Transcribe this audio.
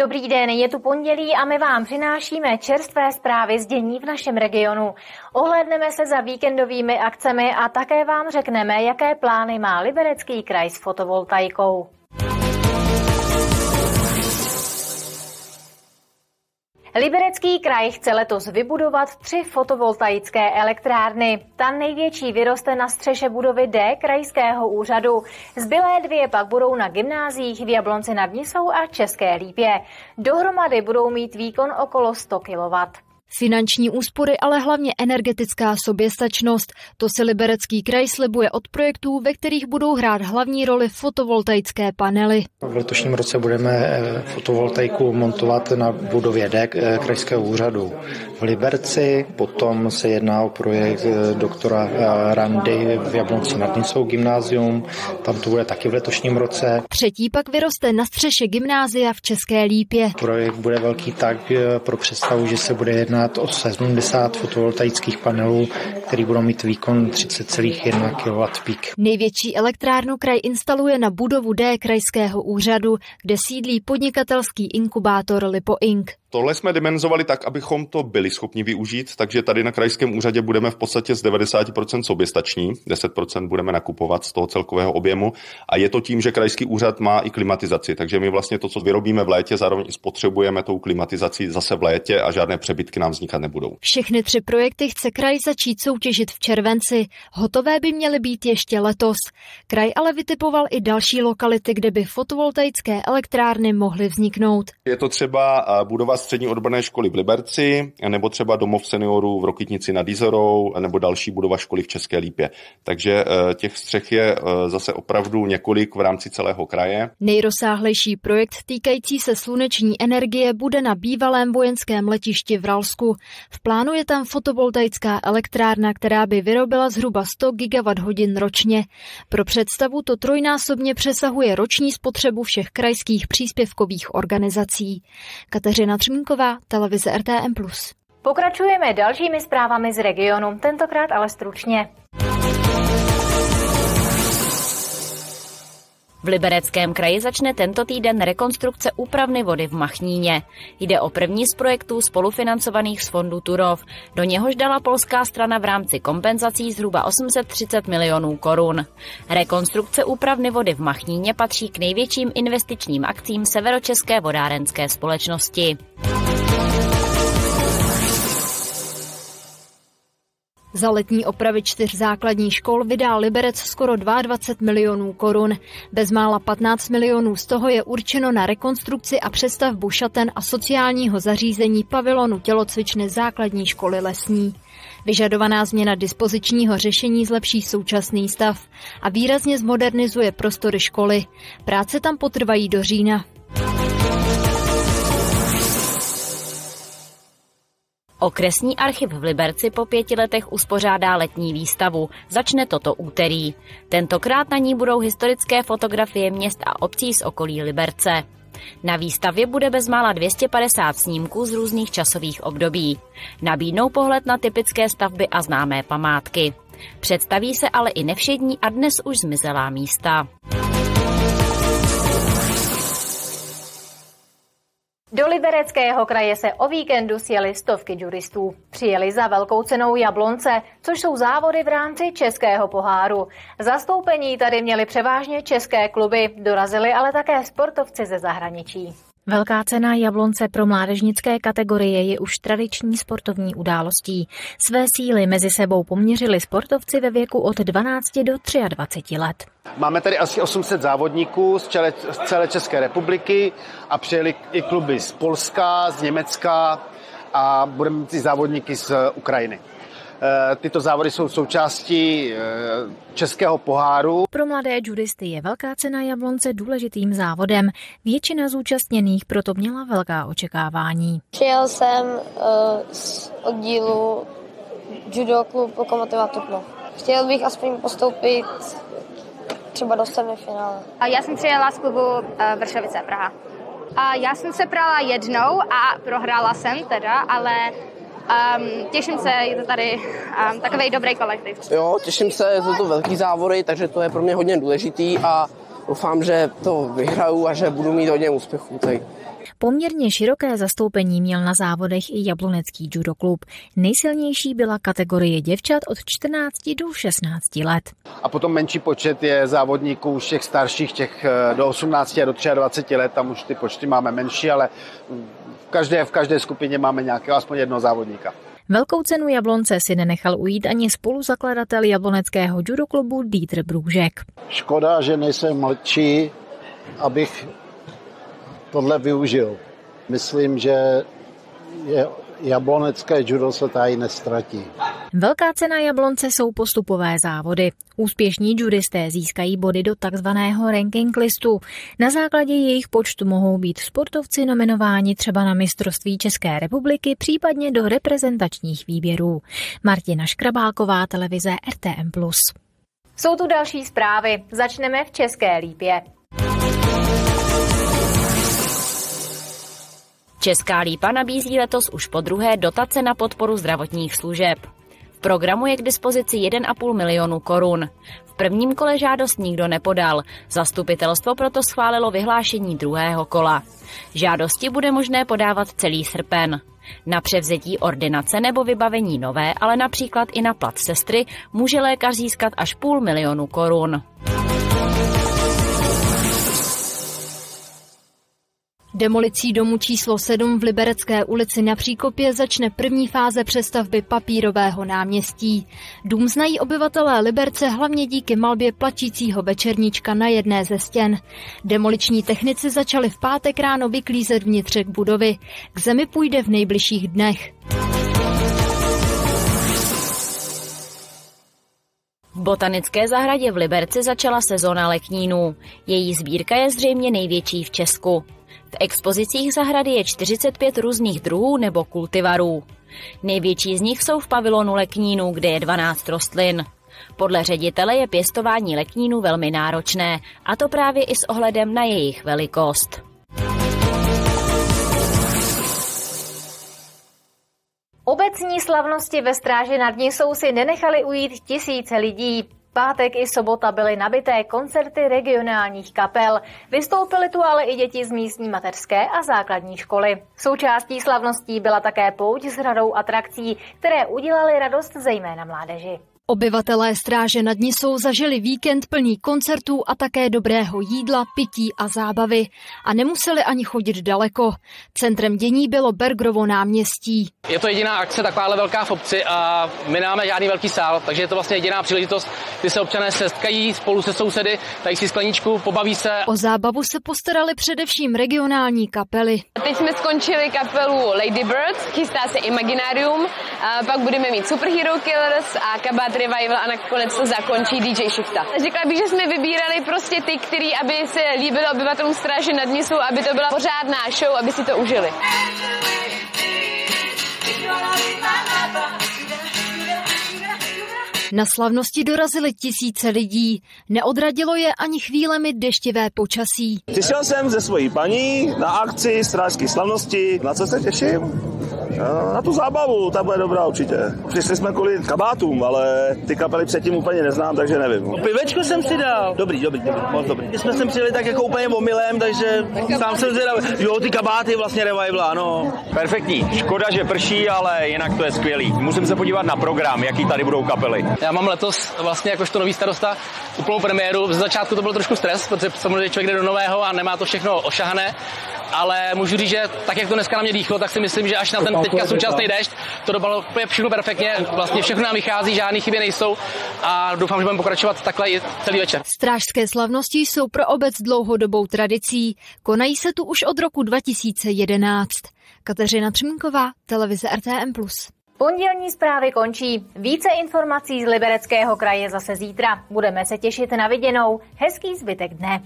Dobrý den, je tu pondělí a my vám přinášíme čerstvé zprávy z dění v našem regionu. Ohledneme se za víkendovými akcemi a také vám řekneme, jaké plány má Liberecký kraj s fotovoltaikou. Liberecký kraj chce letos vybudovat tři fotovoltaické elektrárny. Ta největší vyroste na střeše budovy D krajského úřadu. Zbylé dvě pak budou na gymnáziích v Jablonci nad Nisou a České Lípě. Dohromady budou mít výkon okolo 100 kW. Finanční úspory, ale hlavně energetická soběstačnost. To si Liberecký kraj slibuje od projektů, ve kterých budou hrát hlavní roli fotovoltaické panely. V letošním roce budeme eh, fotovoltaiku montovat na budově D eh, krajského úřadu v Liberci. Potom se jedná o projekt eh, doktora Randy v Jablonci nad Nisou gymnázium. Tam to bude taky v letošním roce. Třetí pak vyroste na střeše gymnázia v České Lípě. Projekt bude velký tak pro představu, že se bude jednat jednat o 70 fotovoltaických panelů, který budou mít výkon 30,1 kW peak. Největší elektrárnu kraj instaluje na budovu D krajského úřadu, kde sídlí podnikatelský inkubátor Lipo Inc. Tohle jsme dimenzovali tak, abychom to byli schopni využít, takže tady na krajském úřadě budeme v podstatě z 90% soběstační, 10% budeme nakupovat z toho celkového objemu a je to tím, že krajský úřad má i klimatizaci, takže my vlastně to, co vyrobíme v létě, zároveň spotřebujeme tou klimatizací zase v létě a žádné přebytky nám vznikat nebudou. Všechny tři projekty chce kraj začít soutěžit v červenci. Hotové by měly být ještě letos. Kraj ale vytipoval i další lokality, kde by fotovoltaické elektrárny mohly vzniknout. Je to třeba budova střední odborné školy v Liberci, nebo třeba domov seniorů v Rokitnici nad Izorou, nebo další budova školy v České Lípě. Takže eh, těch střech je eh, zase opravdu několik v rámci celého kraje. Nejrozsáhlejší projekt týkající se sluneční energie bude na bývalém vojenském letišti v Ralsku. V plánu je tam fotovoltaická elektrárna, která by vyrobila zhruba 100 GWh ročně. Pro představu to trojnásobně přesahuje roční spotřebu všech krajských příspěvkových organizací. Kateřina Třmínková, televize RTM+. Pokračujeme dalšími zprávami z regionu, tentokrát ale stručně. V Libereckém kraji začne tento týden rekonstrukce úpravny vody v Machníně. Jde o první z projektů spolufinancovaných z fondu Turov. Do něhož dala polská strana v rámci kompenzací zhruba 830 milionů korun. Rekonstrukce úpravny vody v Machníně patří k největším investičním akcím Severočeské vodárenské společnosti. Za letní opravy čtyř základních škol vydá Liberec skoro 22 milionů korun. Bezmála 15 milionů z toho je určeno na rekonstrukci a přestavbu šaten a sociálního zařízení pavilonu tělocvičny základní školy lesní. Vyžadovaná změna dispozičního řešení zlepší současný stav a výrazně zmodernizuje prostory školy. Práce tam potrvají do října. Okresní archiv v Liberci po pěti letech uspořádá letní výstavu. Začne toto úterý. Tentokrát na ní budou historické fotografie měst a obcí z okolí Liberce. Na výstavě bude bezmála 250 snímků z různých časových období. Nabídnou pohled na typické stavby a známé památky. Představí se ale i nevšední a dnes už zmizelá místa. Do Libereckého kraje se o víkendu sjeli stovky juristů. Přijeli za velkou cenou Jablonce, což jsou závody v rámci Českého poháru. Zastoupení tady měli převážně české kluby, dorazili ale také sportovci ze zahraničí. Velká cena Jablonce pro mládežnické kategorie je už tradiční sportovní událostí. Své síly mezi sebou poměřili sportovci ve věku od 12 do 23 let. Máme tady asi 800 závodníků z, čele, z celé České republiky a přijeli i kluby z Polska, z Německa a budeme mít i závodníky z Ukrajiny. Eh, tyto závody jsou součástí eh, českého poháru. Pro mladé judisty je velká cena Jablonce důležitým závodem. Většina zúčastněných proto měla velká očekávání. Přijel jsem uh, z oddílu judo klub Lokomotiva Tupno. Chtěl bych aspoň postoupit třeba do semifinále. A já jsem přijela z klubu Vršovice Praha. A já jsem se prala jednou a prohrála jsem teda, ale Um, těším se, je to tady um, takový dobrý kolektiv. Jo, těším se, jsou to velký závody, takže to je pro mě hodně důležitý a doufám, že to vyhraju a že budu mít hodně úspěchů. Tak. Poměrně široké zastoupení měl na závodech i jablonecký judo klub. Nejsilnější byla kategorie děvčat od 14 do 16 let. A potom menší počet je závodníků už těch starších, těch eh, do 18 a do 23 let, tam už ty počty máme menší, ale v každé, v každé skupině máme nějakého aspoň jednoho závodníka. Velkou cenu Jablonce si nenechal ujít ani spoluzakladatel jabloneckého judoklubu Dieter Brůžek. Škoda, že nejsem mladší, abych tohle využil. Myslím, že je jablonecké judo se tady nestratí. Velká cena Jablonce jsou postupové závody. Úspěšní judisté získají body do takzvaného ranking listu. Na základě jejich počtu mohou být sportovci nominováni třeba na mistrovství České republiky, případně do reprezentačních výběrů. Martina Škrabáková, televize RTM+. Jsou tu další zprávy. Začneme v České lípě. Česká lípa nabízí letos už po druhé dotace na podporu zdravotních služeb. V programu je k dispozici 1,5 milionu korun. V prvním kole žádost nikdo nepodal. Zastupitelstvo proto schválilo vyhlášení druhého kola. Žádosti bude možné podávat celý srpen. Na převzetí ordinace nebo vybavení nové, ale například i na plat sestry, může lékař získat až půl milionu korun. Demolicí domu číslo 7 v Liberecké ulici na Příkopě začne první fáze přestavby papírového náměstí. Dům znají obyvatelé Liberce hlavně díky malbě plačícího večerníčka na jedné ze stěn. Demoliční technici začali v pátek ráno vyklízet vnitřek budovy. K zemi půjde v nejbližších dnech. V botanické zahradě v Liberci začala sezóna leknínů. Její sbírka je zřejmě největší v Česku. V expozicích zahrady je 45 různých druhů nebo kultivarů. Největší z nich jsou v pavilonu leknínů, kde je 12 rostlin. Podle ředitele je pěstování leknínů velmi náročné, a to právě i s ohledem na jejich velikost. Obecní slavnosti ve Stráži nad Nisou si nenechali ujít tisíce lidí. Pátek i sobota byly nabité koncerty regionálních kapel. Vystoupily tu ale i děti z místní mateřské a základní školy. Součástí slavností byla také pouť s hradou atrakcí, které udělali radost zejména mládeži. Obyvatelé stráže nad Nisou zažili víkend plný koncertů a také dobrého jídla, pití a zábavy. A nemuseli ani chodit daleko. Centrem dění bylo Bergrovo náměstí. Je to jediná akce takováhle velká v obci a my nemáme žádný velký sál, takže je to vlastně jediná příležitost, kdy se občané setkají spolu se sousedy, dají si skleničku, pobaví se. O zábavu se postarali především regionální kapely. Teď jsme skončili kapelu Lady Birds, chystá se Imaginarium, a pak budeme mít Superhero Killers a kabát Revival a nakonec to zakončí DJ Shifta. Řekla bych, že jsme vybírali prostě ty, který, aby se líbilo obyvatelům stráže nad Nisou, aby to byla pořádná show, aby si to užili. Na slavnosti dorazily tisíce lidí. Neodradilo je ani chvílemi deštivé počasí. Přišel jsem ze svojí paní na akci strážské slavnosti. Na co se těším? Na tu zábavu, ta bude dobrá určitě. Přišli jsme kvůli kabátům, ale ty kapely předtím úplně neznám, takže nevím. Pivečko jsem si dal. Dobrý, dobrý, dobrý, moc dobrý. My jsme sem přijeli tak jako úplně omylem, takže sám jsem si dal. Jo, ty kabáty vlastně revival, ano. Perfektní. Škoda, že prší, ale jinak to je skvělý. Musím se podívat na program, jaký tady budou kapely. Já mám letos vlastně jakožto nový starosta úplnou premiéru. Z začátku to byl trošku stres, protože samozřejmě člověk jde do nového a nemá to všechno ošahané, ale můžu říct, že tak, jak to dneska na mě dýchlo, tak si myslím, že až na ten teďka současný déšť, to dopadlo všechno perfektně, vlastně všechno nám vychází, žádné chyby nejsou a doufám, že budeme pokračovat takhle i celý večer. Strážské slavnosti jsou pro obec dlouhodobou tradicí. Konají se tu už od roku 2011. Kateřina Třmínková, televize RTM+. Pondělní zprávy končí. Více informací z Libereckého kraje zase zítra. Budeme se těšit na viděnou. Hezký zbytek dne.